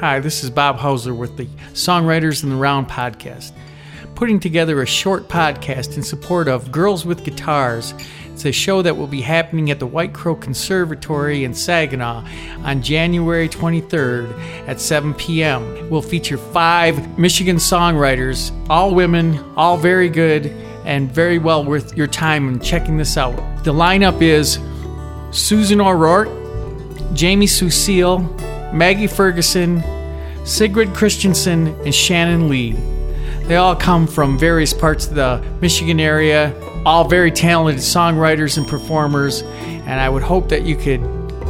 Hi, this is Bob Hauser with the Songwriters in the Round podcast, putting together a short podcast in support of Girls with Guitars. It's a show that will be happening at the White Crow Conservatory in Saginaw on January 23rd at 7 p.m. We'll feature five Michigan songwriters, all women, all very good, and very well worth your time in checking this out. The lineup is Susan O'Rourke, Jamie Sue Seal, Maggie Ferguson, Sigrid Christiansen, and Shannon Lee. They all come from various parts of the Michigan area, all very talented songwriters and performers, and I would hope that you could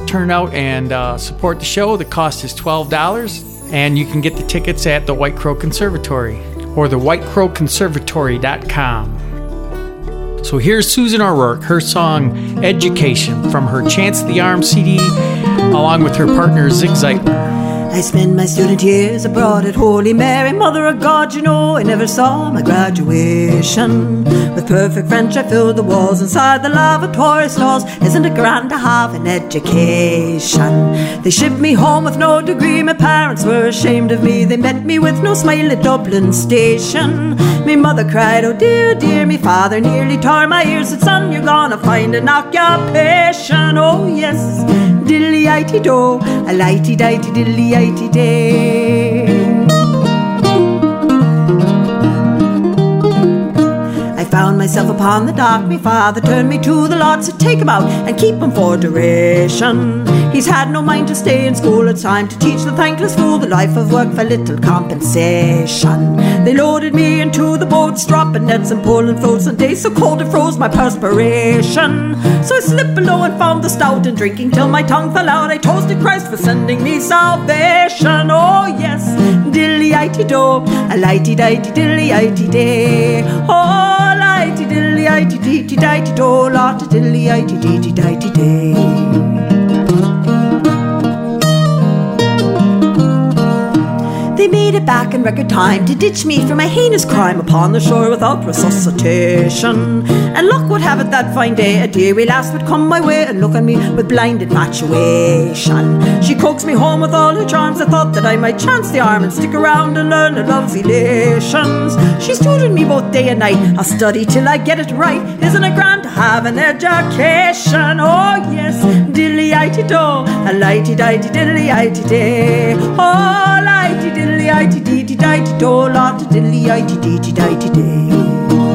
turn out and uh, support the show. The cost is $12, and you can get the tickets at the White Crow Conservatory or the whitecrowconservatory.com. So here's Susan O'Rourke, her song Education from her Chance the Arm CD, along with her partner Zig Zeitler. I spent my student years abroad at Holy Mary, Mother of God, you know, I never saw my graduation. With perfect French, I filled the walls inside the lavatory stalls. Isn't it grand to have an education? They shipped me home with no degree, my parents were ashamed of me. They met me with no smile at Dublin station. Me mother cried, oh dear, dear, me father nearly tore my ears. Said, son, you're gonna find an occupation. Oh yes, diddly-ity do, oh, a lighty-dighty diddly-ity myself upon the dock. Me father turned me to the lot, said take him out and keep him for duration. He's had no mind to stay in school. It's time to teach the thankless fool the life of work for little compensation. They loaded me into the boats, dropping nets and pulling floats. And days so cold it froze my perspiration. So I slipped below and found the stout and drinking till my tongue fell out. I toasted Christ for sending me salvation. Oh yes, dilly-ity do, a lighty-dighty dilly-ity day. Oh, lighty dilly-ity dee-ty-dighty do, lot of dilly-ity dee-ty-dighty day. They made it back in record time to ditch me for my heinous crime upon the shore without resuscitation. And luck would have it that fine day a dearie lass would come my way and look on me with blind infatuation. She coaxed me home with all her charms. I thought that I might chance the arm and stick around and learn the love's elations. She's tutored me both day and night. I'll study till I get it right. Isn't it grand to have an education? Oh yes, dilly-ity do, a lighty-dighty dilly-ity day. Oh, lighty dilly diddly-ity dee-ty-dighty do, lot of diddly-ity dee-ty-dighty day.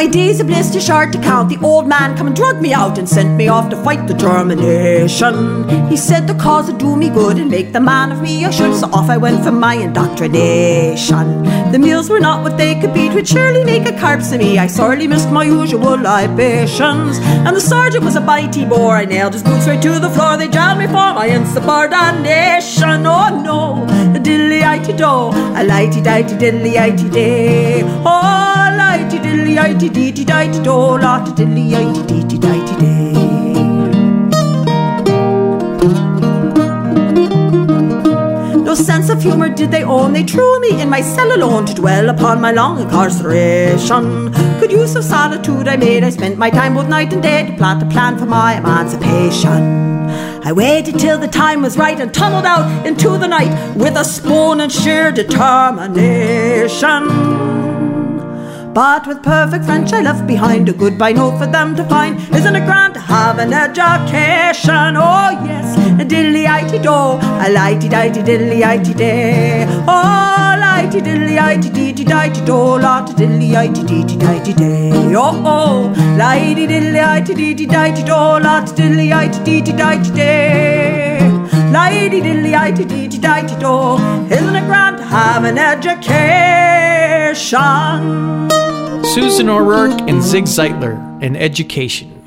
My days of bliss too short to count. The old man come and drug me out and sent me off to fight the German nation. He said the cause would do me good and make the man of me I should. So off I went for my indoctrination. The meals were not what they could be. Twould surely make a corpse of me. I sorely missed my usual libations. And the sergeant was a bitey bore. I nailed his boots right to the floor. They jailed me for my insubordination. Oh no, a diddly-ity do, a lighty-dighty diddly-ity day. Oh, lighty diddly-ity dee-ty-dighty do, lot of diddly-ity dee-ty-dighty day. No sense of humour did they own. They threw me in my cell alone to dwell upon my long incarceration. Good use of solitude I made. I spent my time both night and day to plot a plan for my emancipation. I waited till the time was right and tunneled out into the night with a spoon and sheer determination. But with perfect French, I left behind a goodbye note for them to find. Isn't it grand to have an education? Oh, yes, a diddly-ity do, a lighty-dighty diddly-ity day. Oh, lighty diddly-ity dee-ty-dighty do, lot of diddly-ity dee-ty-dighty day. Oh, oh, lighty diddly-ity dee-ty-dighty do, lot of diddly-ity dee-ty-dighty day. Lighty diddly-ity dee-ty-dighty do, isn't it grand to have an education? Susan O'Rourke and Zig Zeitler in Education.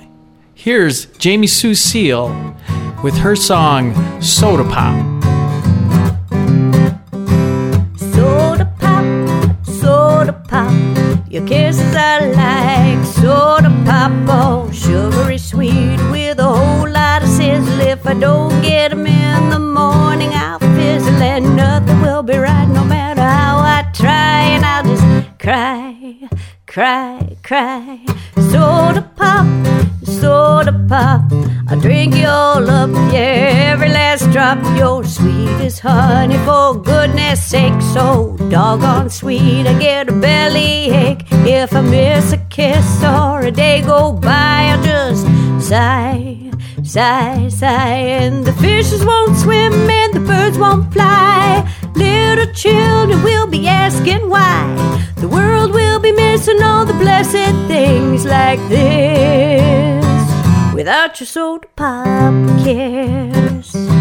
Here's Jamie Sue Seal with her song Soda Pop. Cry, cry. Soda pop, soda pop. I'll drink you all up, yeah, every last drop. You're sweet as honey, for goodness sake, so doggone sweet. I get a belly ache if I miss a kiss or a day go by. I'll just sigh, sigh, sigh, and the fishes won't swim and the birds won't fly. Little children will be asking why. The world will be missing all the blessed things like this without your soda pop kiss.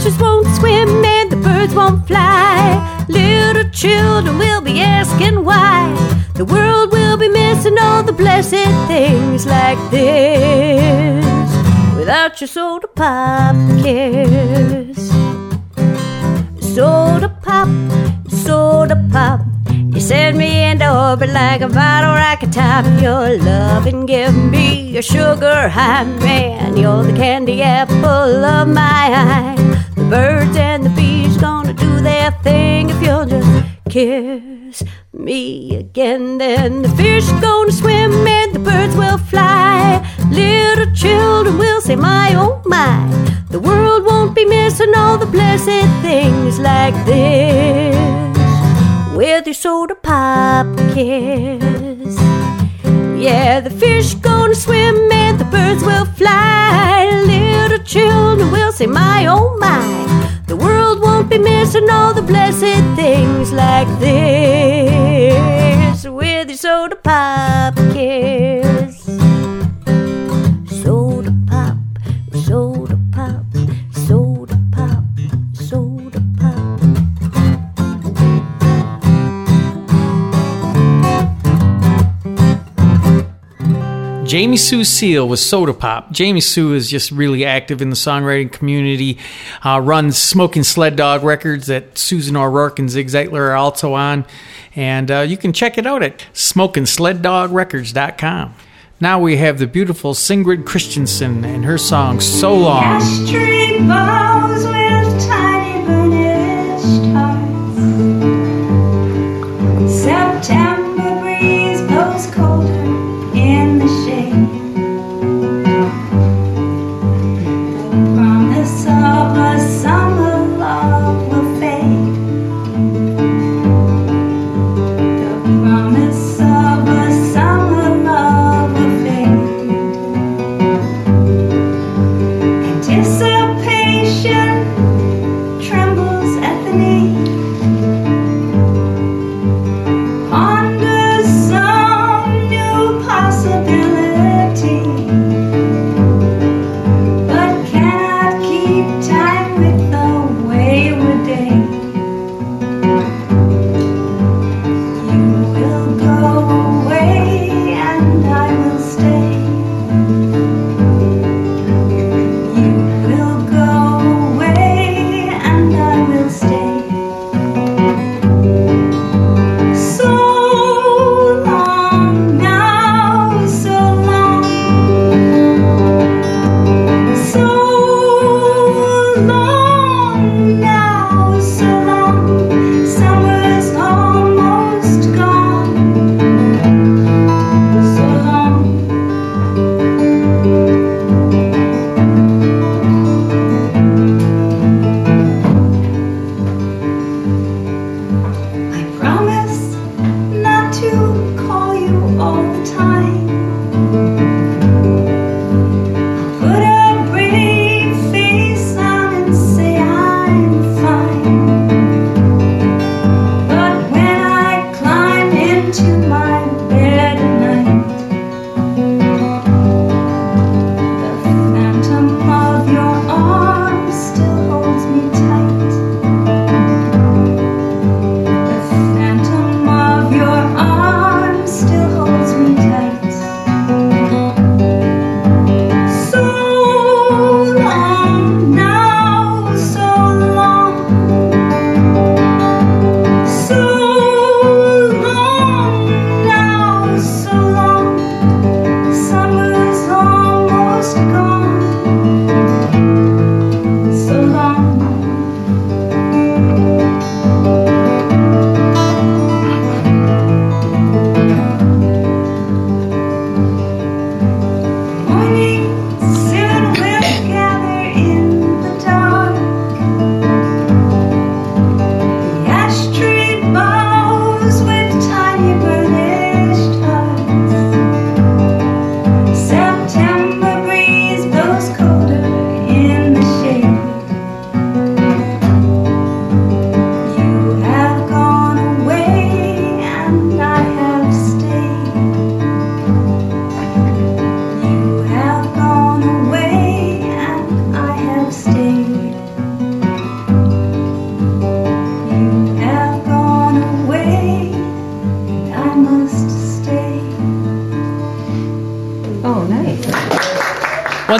Fishes won't swim and the birds won't fly. Little children will be asking why. The world will be missing all the blessed things like this without your soda pop kiss. Soda pop, soda pop. You send me into orbit like a bottle rocket top. Your love and give me a sugar high, man. You're the candy apple of my eye. Birds and the bees gonna do their thing if you'll just kiss me again. Then the fish gonna swim and the birds will fly. Little children will say, My oh my. The world won't be missing all the blessed things like this with your soda pop kiss. Yeah, the fish gonna swim and the birds will fly. Little children will say, My oh my. The world won't be missing all the blessed things like this with your soda pop kiss. Jamie Sue Seal with Soda Pop. Jamie Sue is just really active in the songwriting community, uh, runs Smoking Sled Dog Records that Susan O'Rourke and Zig Ziglar are also on. And uh, you can check it out at smokingsleddogrecords.com. Now we have the beautiful Singrid Christiansen and her song So Long.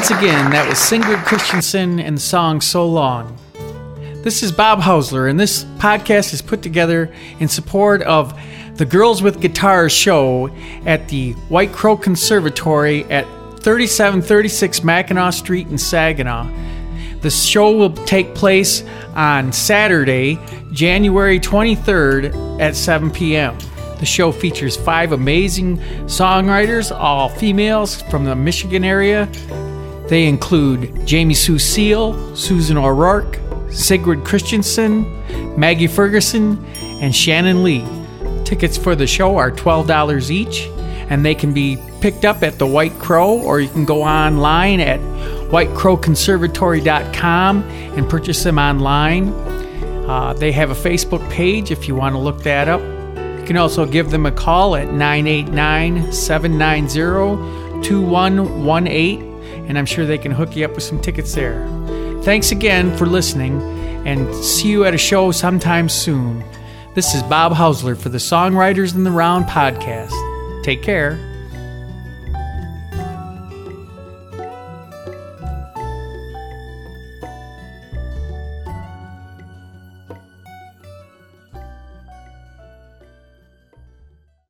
Once again, that was Singrid Christiansen and the song So Long. This is Bob Hausler, and this podcast is put together in support of the Girls with Guitars show at the White Crow Conservatory at 3736 Mackinaw Street in Saginaw. The show will take place on Saturday, January 23rd at 7 p.m. The show features five amazing songwriters, all females from the Michigan area. They include Jamie Sue Seal, Susan O'Rourke, Sigrid Christiansen, Maggie Ferguson, and Shannon Lee. Tickets for the show are $12 each, and they can be picked up at the White Crow, or you can go online at whitecrowconservatory.com and purchase them online. Uh, they have a Facebook page if you want to look that up. You can also give them a call at 989 790 2118, and I'm sure they can hook you up with some tickets there. Thanks again for listening, and see you at a show sometime soon. This is Bob Hausler for the Songwriters in the Round podcast. Take care.